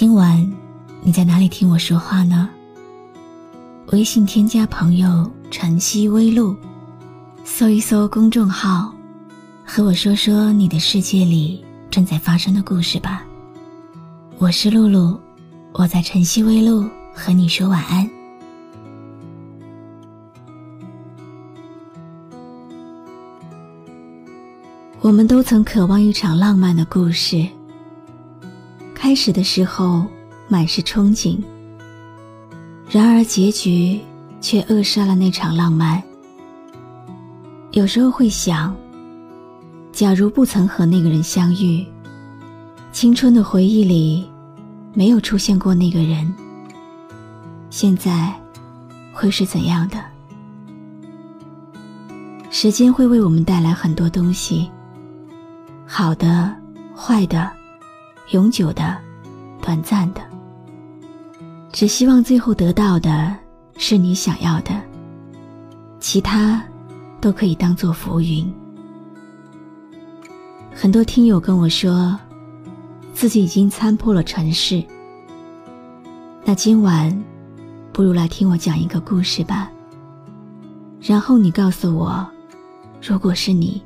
今晚你在哪里听我说话呢？微信添加朋友“晨曦微露”，搜一搜公众号，和我说说你的世界里正在发生的故事吧。我是露露，我在晨曦微露和你说晚安。我们都曾渴望一场浪漫的故事。开始的时候满是憧憬，然而结局却扼杀了那场浪漫。有时候会想，假如不曾和那个人相遇，青春的回忆里没有出现过那个人，现在会是怎样的？时间会为我们带来很多东西，好的，坏的。永久的，短暂的，只希望最后得到的是你想要的，其他都可以当做浮云。很多听友跟我说，自己已经参破了尘世。那今晚，不如来听我讲一个故事吧。然后你告诉我，如果是你，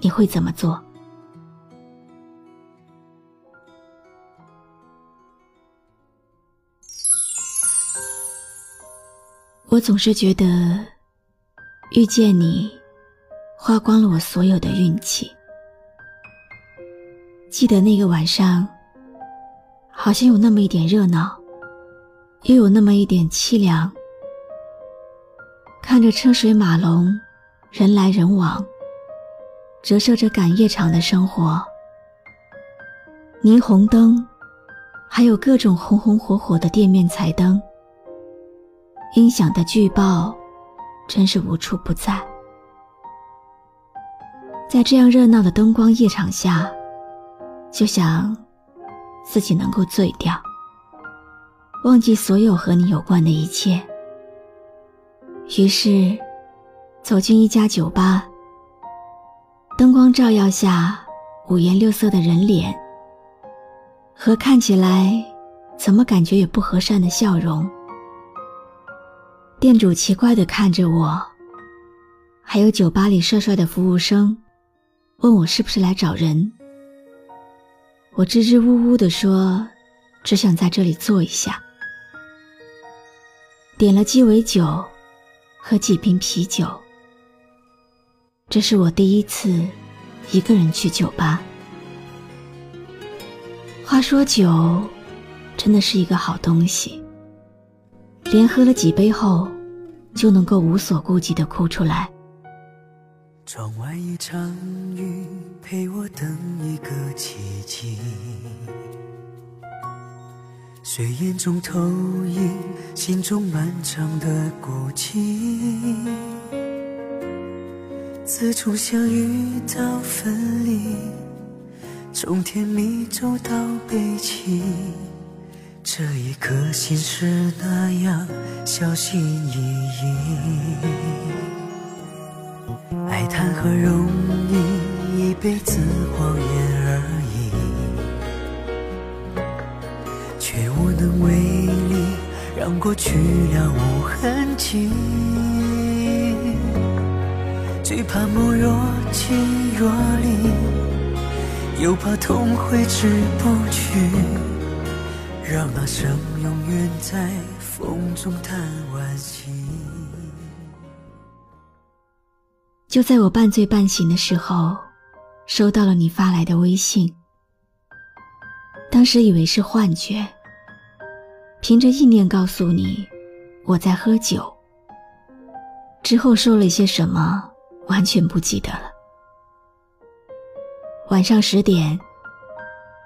你会怎么做？我总是觉得，遇见你，花光了我所有的运气。记得那个晚上，好像有那么一点热闹，又有那么一点凄凉。看着车水马龙，人来人往，折射着赶夜场的生活。霓虹灯，还有各种红红火火的店面彩灯。音响的巨爆，真是无处不在。在这样热闹的灯光夜场下，就想自己能够醉掉，忘记所有和你有关的一切。于是，走进一家酒吧，灯光照耀下五颜六色的人脸，和看起来怎么感觉也不和善的笑容。店主奇怪的看着我，还有酒吧里帅帅的服务生，问我是不是来找人。我支支吾吾的说，只想在这里坐一下。点了鸡尾酒和几瓶啤酒。这是我第一次一个人去酒吧。话说酒，真的是一个好东西。连喝了几杯后，就能够无所顾忌的哭出来。窗外一场雨，陪我等一个奇迹。睡眼中投影，心中漫长的孤寂。自从相遇到分离，从甜蜜走到悲戚。这一颗心是那样小心翼翼，爱谈何容易，一辈子谎言而已，却无能为力让过去了无痕迹。最怕梦若即若离，又怕痛挥之不去。让那声永远在风中叹惋惜。就在我半醉半醒的时候，收到了你发来的微信。当时以为是幻觉，凭着意念告诉你我在喝酒。之后说了些什么，完全不记得了。晚上十点，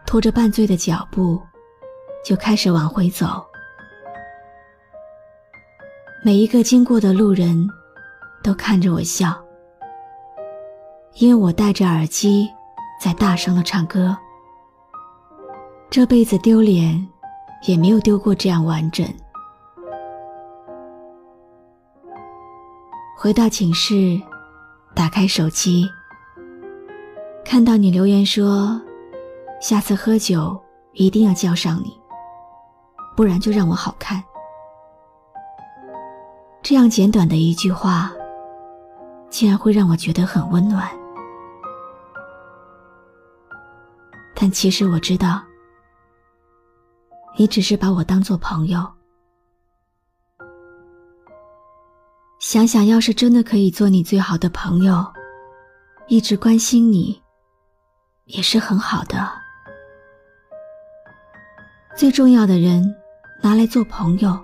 拖着半醉的脚步。就开始往回走。每一个经过的路人，都看着我笑，因为我戴着耳机，在大声的唱歌。这辈子丢脸，也没有丢过这样完整。回到寝室，打开手机，看到你留言说，下次喝酒一定要叫上你，不然就让我好看。这样简短的一句话，竟然会让我觉得很温暖。但其实我知道。你只是把我当做朋友。想想要是真的可以做你最好的朋友，一直关心你，也是很好的。最重要的人拿来做朋友，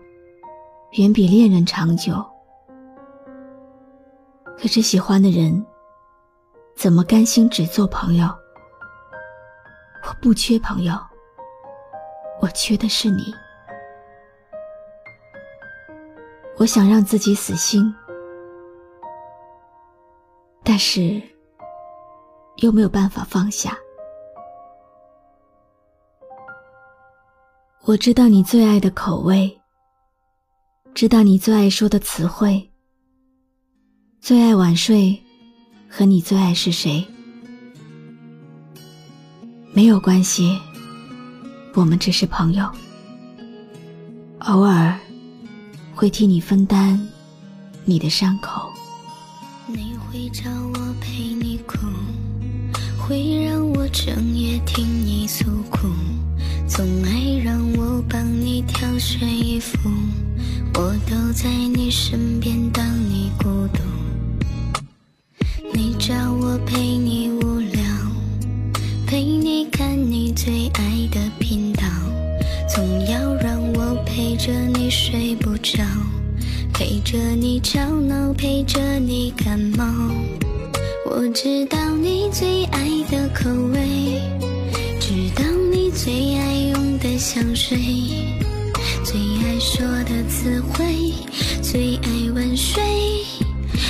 远比恋人长久。可是喜欢的人，怎么甘心只做朋友？我不缺朋友。我缺的是你，我想让自己死心，但是又没有办法放下。我知道你最爱的口味，知道你最爱说的词汇，最爱晚睡，和你最爱是谁？没有关系。我们只是朋友，偶尔会替你分担你的伤口。你会找我陪你哭，会让我整夜听你诉苦，总爱让我帮你挑选衣服，我都在你身边当你孤独。你找我陪你无聊，陪你看你最爱的频道。总要让我陪着你睡不着，陪着你吵闹，陪着你感冒。我知道你最爱的口味，最爱用的香水，最爱说的词汇，最爱晚睡，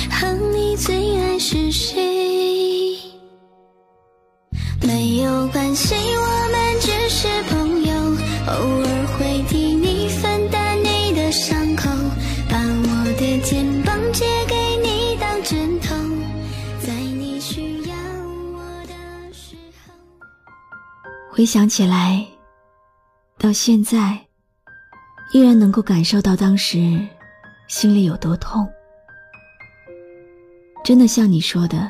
和你最爱是谁？没有关系，回想起来，到现在依然能够感受到当时心里有多痛。真的像你说的，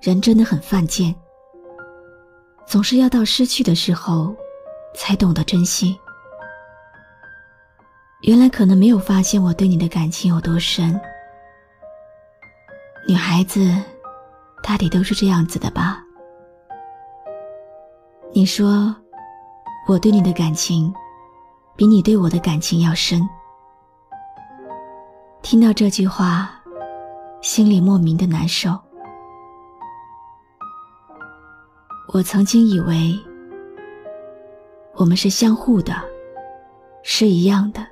人真的很犯贱，总是要到失去的时候。才懂得珍惜。原来可能没有发现我对你的感情有多深。女孩子，大抵都是这样子的吧？你说，我对你的感情，比你对我的感情要深。听到这句话，心里莫名的难受。我曾经以为。我们是相互的，是一样的。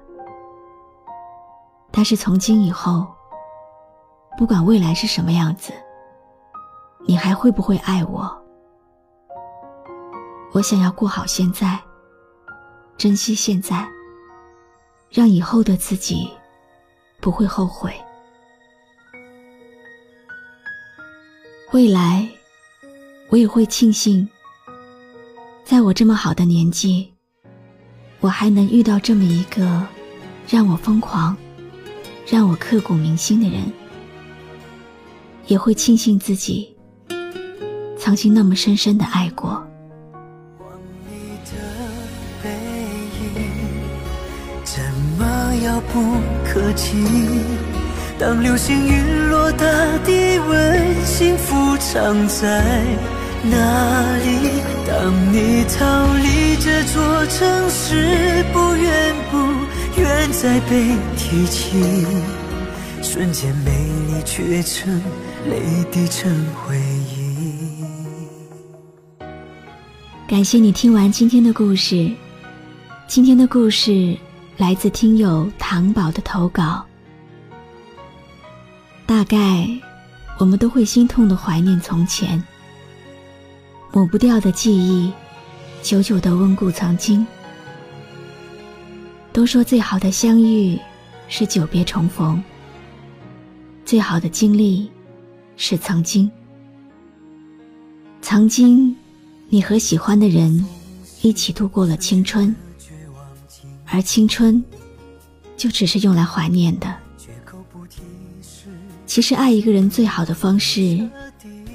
但是从今以后，不管未来是什么样子，你还会不会爱我？我想要过好现在，珍惜现在，让以后的自己不会后悔。未来，我也会庆幸。在我这么好的年纪，我还能遇到这么一个让我疯狂、让我刻骨铭心的人，也会庆幸自己曾经那么深深的爱过。可及？当流星陨落，大地问幸福藏在哪里？当你逃离这座城市，不愿不愿再被提起，瞬间美丽却成泪滴成回忆。感谢你听完今天的故事，今天的故事来自听友糖宝的投稿。大概我们都会心痛的怀念从前，抹不掉的记忆，久久的温故曾经。都说最好的相遇是久别重逢，最好的经历是曾经。曾经，你和喜欢的人一起度过了青春。而青春，就只是用来怀念的。其实，爱一个人最好的方式，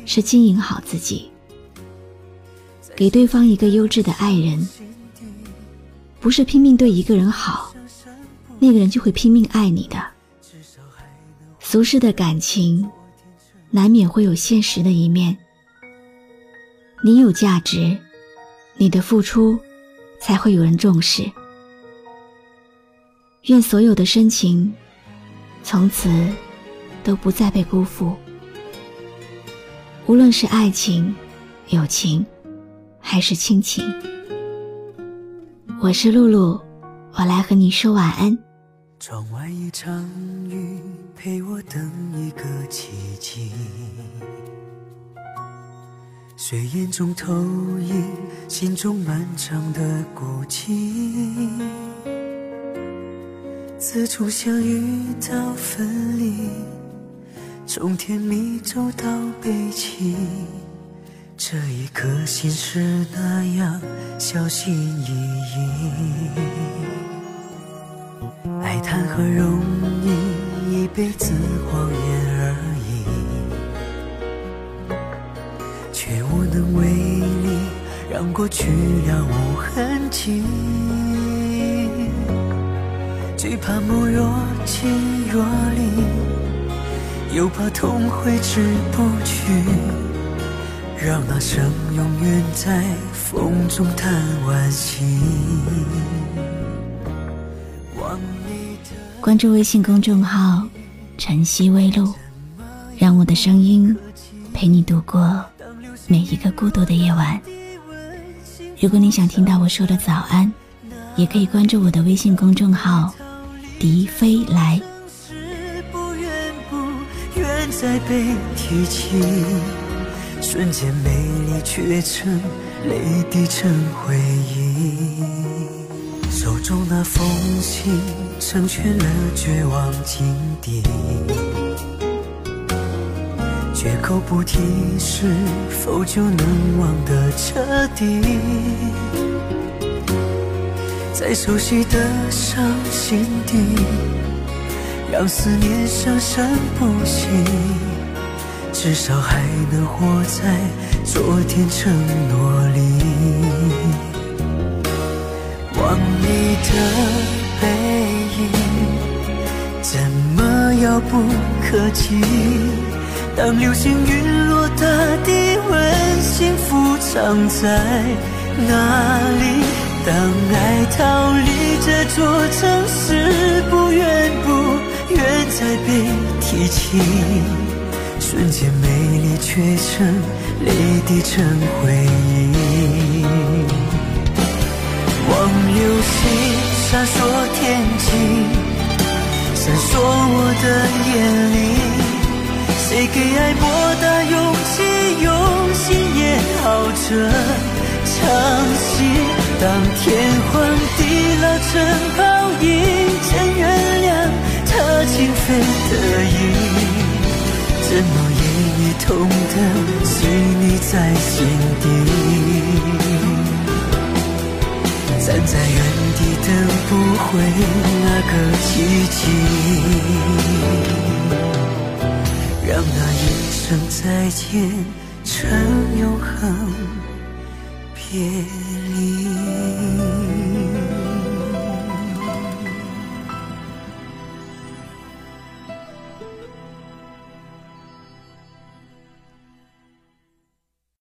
是经营好自己，给对方一个优质的爱人。不是拼命对一个人好，那个人就会拼命爱你的。俗世的感情，难免会有现实的一面。你有价值，你的付出，才会有人重视。愿所有的深情，从此都不再被辜负。无论是爱情、友情，还是亲情。我是露露，我来和你说晚安。窗外一场雨，陪我等一个奇迹。睡眼中投影，心中漫长的孤寂。自从相遇到分离，从甜蜜走到悲戚，这一颗心是那样小心翼翼。爱谈何容易，一辈子谎言而已，却无能为力，让过去了无痕迹。最怕梦若即若离，又怕痛挥之不去，让那生永远在风中叹惋惜。关注微信公众号“晨曦微露”，让我的声音陪你度过每一个孤独的夜晚。如果你想听到我说的早安，也可以关注我的微信公众号。笛飞来，是不愿不愿再被提起，瞬间美丽却成泪滴成回忆。手中那封信成全了绝望境地，绝口不提，是否就能忘得彻底？在熟悉的伤心地，让思念生生不息。至少还能活在昨天承诺里。望你的背影，怎么遥不可及？当流星陨落，大地问幸福藏在哪里？当爱逃离这座城市，不愿不愿再被提起，瞬间美丽却成泪滴成回忆。望流星闪烁天际，闪烁我的眼里，谁给爱莫大勇气，用心演好这。唱戏，当天荒地老成泡影，真原谅他情非得已，怎么也已痛得随你在心底。站在原地等不回那个奇迹，让那一声再见成永恒。别离。